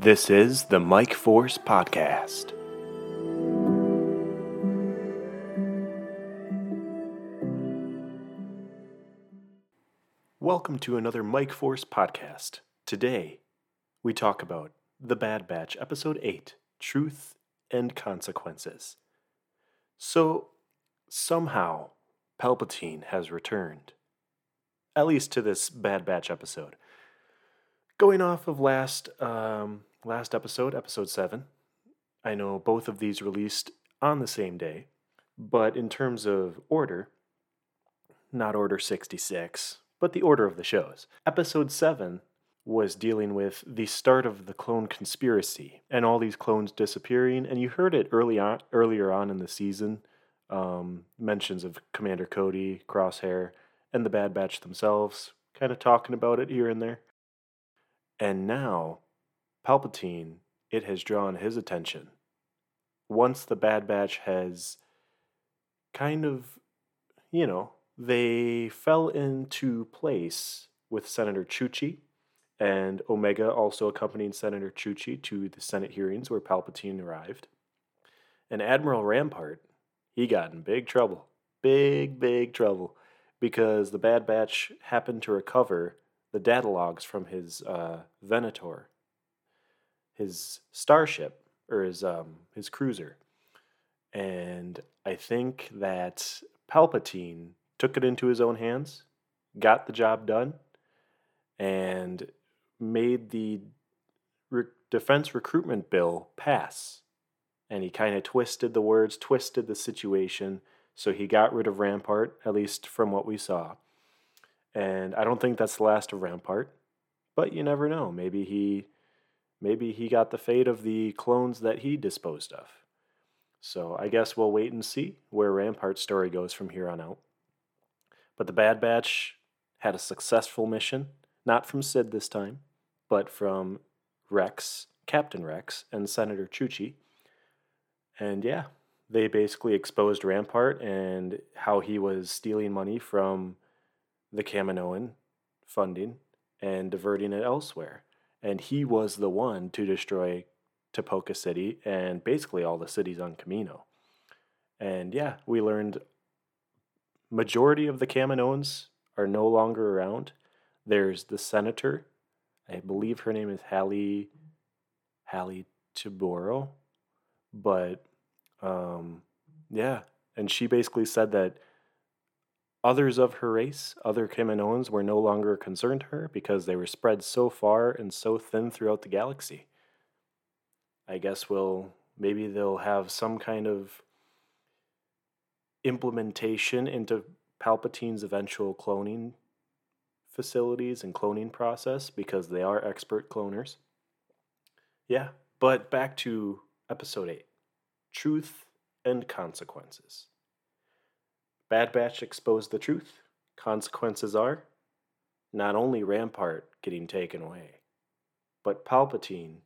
This is the Mike Force Podcast. Welcome to another Mike Force Podcast. Today, we talk about The Bad Batch, Episode 8 Truth and Consequences. So, somehow, Palpatine has returned. At least to this Bad Batch episode. Going off of last um, last episode, episode seven, I know both of these released on the same day, but in terms of order, not order 66, but the order of the shows. Episode 7 was dealing with the start of the clone conspiracy and all these clones disappearing, and you heard it early on, earlier on in the season. Um, mentions of Commander Cody, Crosshair, and the Bad Batch themselves, kind of talking about it here and there. And now, Palpatine, it has drawn his attention. Once the Bad Batch has kind of, you know, they fell into place with Senator Chuchi, and Omega also accompanied Senator Chuchi to the Senate hearings where Palpatine arrived. And Admiral Rampart, he got in big trouble. Big, big trouble. Because the Bad Batch happened to recover the data logs from his uh, Venator, his starship or his um, his cruiser, and I think that Palpatine took it into his own hands, got the job done, and made the re- defense recruitment bill pass. And he kind of twisted the words, twisted the situation, so he got rid of Rampart, at least from what we saw. And I don't think that's the last of Rampart, but you never know. Maybe he maybe he got the fate of the clones that he disposed of. So I guess we'll wait and see where Rampart's story goes from here on out. But the Bad Batch had a successful mission, not from Cid this time, but from Rex, Captain Rex, and Senator Chuchi. And yeah, they basically exposed Rampart and how he was stealing money from the Kaminoan funding and diverting it elsewhere. And he was the one to destroy Tipoca City and basically all the cities on Kamino. And yeah, we learned majority of the Kaminoans are no longer around. There's the senator, I believe her name is Hallie Hallie Tiboro, but um, yeah, and she basically said that Others of her race, other Kaminoans, were no longer concerned her because they were spread so far and so thin throughout the galaxy. I guess we'll maybe they'll have some kind of implementation into Palpatine's eventual cloning facilities and cloning process because they are expert cloners. Yeah, but back to episode 8 Truth and Consequences. Bad Batch exposed the truth. Consequences are not only Rampart getting taken away, but Palpatine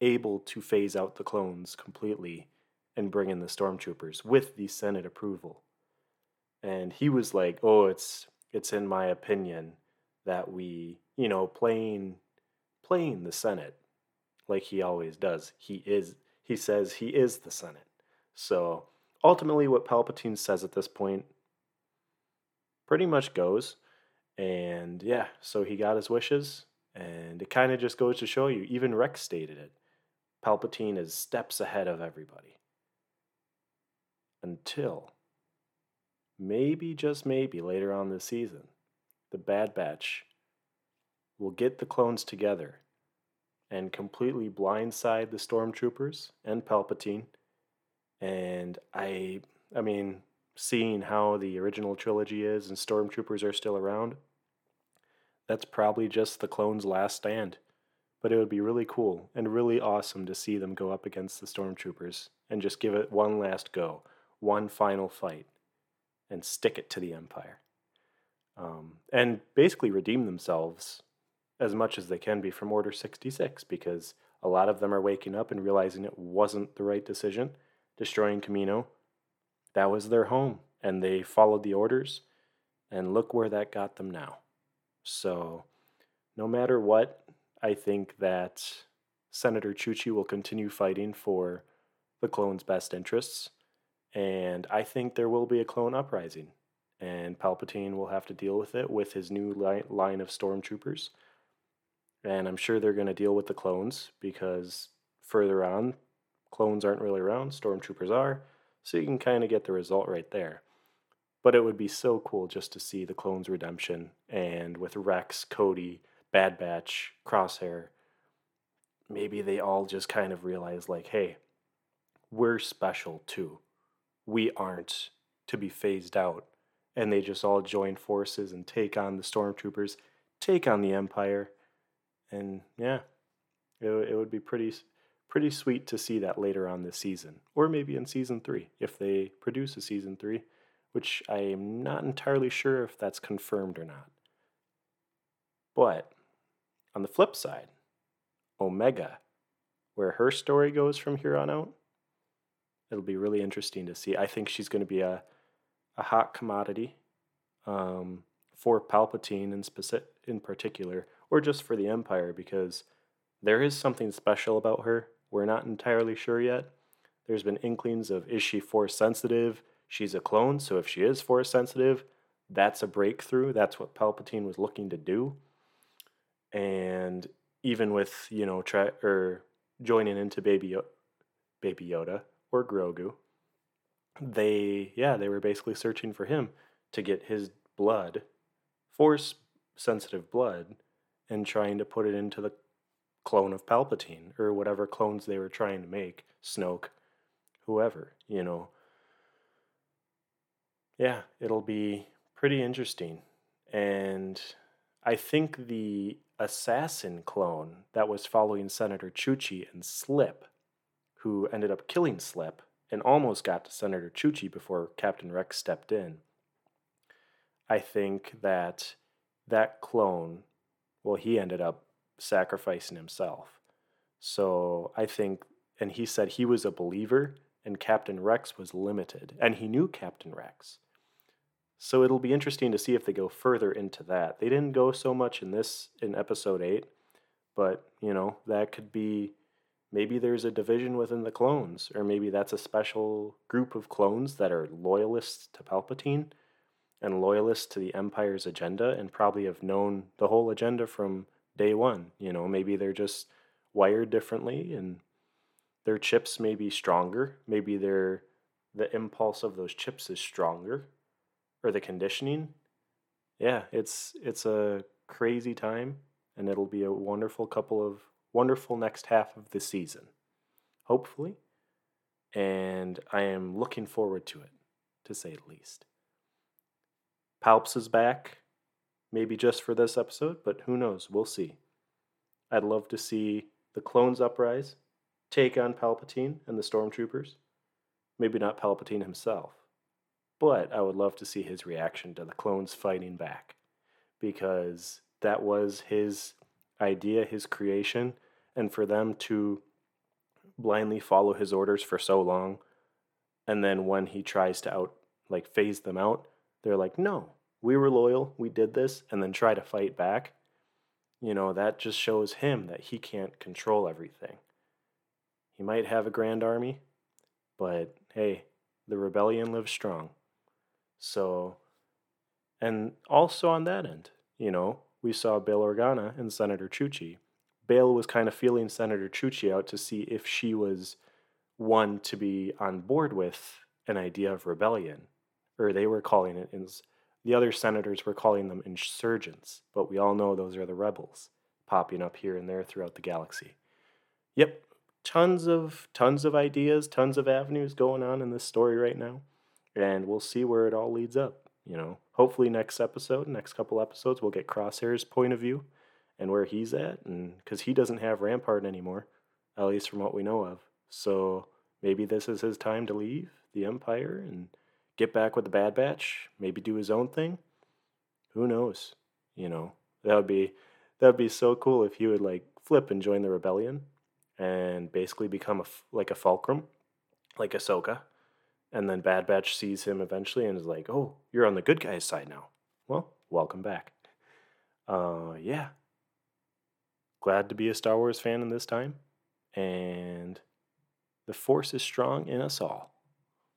able to phase out the clones completely and bring in the stormtroopers with the Senate approval. And he was like, "Oh, it's it's in my opinion that we, you know, playing playing the Senate like he always does. He is he says he is the Senate. So ultimately, what Palpatine says at this point pretty much goes. And yeah, so he got his wishes. And it kind of just goes to show you, even Rex stated it. Palpatine is steps ahead of everybody. Until maybe, just maybe, later on this season, the Bad Batch will get the clones together and completely blindside the stormtroopers and Palpatine and I, I mean, seeing how the original trilogy is and stormtroopers are still around, that's probably just the clones' last stand. But it would be really cool and really awesome to see them go up against the stormtroopers and just give it one last go, one final fight, and stick it to the Empire. Um, and basically redeem themselves as much as they can be from Order 66 because a lot of them are waking up and realizing it wasn't the right decision destroying Kamino. That was their home, and they followed the orders, and look where that got them now. So, no matter what, I think that Senator Chuchi will continue fighting for the clone's best interests. And I think there will be a clone uprising. And Palpatine will have to deal with it with his new li- line of stormtroopers. And I'm sure they're going to deal with the clones because further on, clones aren't really around, stormtroopers are. So you can kind of get the result right there. But it would be so cool just to see the clones' redemption and with Rex, Cody, Bad Batch, Crosshair. Maybe they all just kind of realize, like, hey, we're special too. We aren't to be phased out. And they just all join forces and take on the stormtroopers, take on the Empire. And yeah, it, it would be pretty pretty sweet to see that later on this season, or maybe in season three if they produce a season three, which I am not entirely sure if that's confirmed or not. But on the flip side, Omega, where her story goes from here on out, it'll be really interesting to see. I think she's going to be a, a hot commodity um, for Palpatine in, specific, in particular, or just for the Empire, because there is something special about her. We're not entirely sure yet. There's been inklings of is she force sensitive? She's a clone, so if she is force sensitive, that's a breakthrough. That's what Palpatine was looking to do. And even with, you know, try or joining into Baby Yoda, Baby Yoda or Grogu, they yeah, they were basically searching for him to get his blood, force sensitive blood, and trying to put it into the clone of Palpatine or whatever clones they were trying to make, Snoke, whoever, you know. Yeah, it'll be pretty interesting. And I think the assassin clone that was following Senator Chuchi and Slip, who ended up killing Slip and almost got to Senator Chuchi before Captain Rex stepped in. I think that that clone, well, he ended up sacrificing himself. So I think, and he said he was a believer and Captain Rex was limited, and he knew Captain Rex. So it'll be interesting to see if they go further into that. They didn't go so much in this in episode 8, but you know, that could be maybe there's a division within the clones or maybe that's a special group of clones that are loyalists to Palpatine and loyalists to the empire's agenda and probably have known the whole agenda from day 1, you know, maybe they're just wired differently and their chips may be stronger, maybe their the impulse of those chips is stronger or the conditioning, yeah, it's it's a crazy time and it'll be a wonderful couple of wonderful next half of the season. Hopefully. And I am looking forward to it, to say the least. Palps is back, maybe just for this episode, but who knows? We'll see. I'd love to see the clones uprise, take on Palpatine and the stormtroopers. Maybe not Palpatine himself, but I would love to see his reaction to the clones fighting back because that was his idea, his creation, and for them to blindly follow his orders for so long and then when he tries to out like phase them out, they're like, "No, we were loyal, we did this," and then try to fight back. You know, that just shows him that he can't control everything. He might have a grand army, but hey, the rebellion lives strong. So, and also on that end, you know, we saw Bail Organa and Senator Chuchi. Bail was kind of feeling Senator Chuchi out to see if she was one to be on board with an idea of rebellion, or they were calling it, ins- the other senators were calling them insurgents, but we all know those are the rebels popping up here and there throughout the galaxy. Yep, tons of tons of ideas, tons of avenues going on in this story right now and we'll see where it all leads up. You know, hopefully next episode, next couple episodes, we'll get Crosshair's point of view and where he's at, and because he doesn't have Rampart anymore, at least from what we know of. So maybe this is his time to leave the Empire and get back with the Bad Batch. Maybe do his own thing. Who knows? You know, that would be that would be so cool if he would like flip and join the rebellion and basically become a like a fulcrum, like Ahsoka and then Bad Batch sees him eventually and is like, "Oh, you're on the good guy's side now." Well, welcome back. Uh, yeah. Glad to be a Star Wars fan in this time. and the force is strong in us all.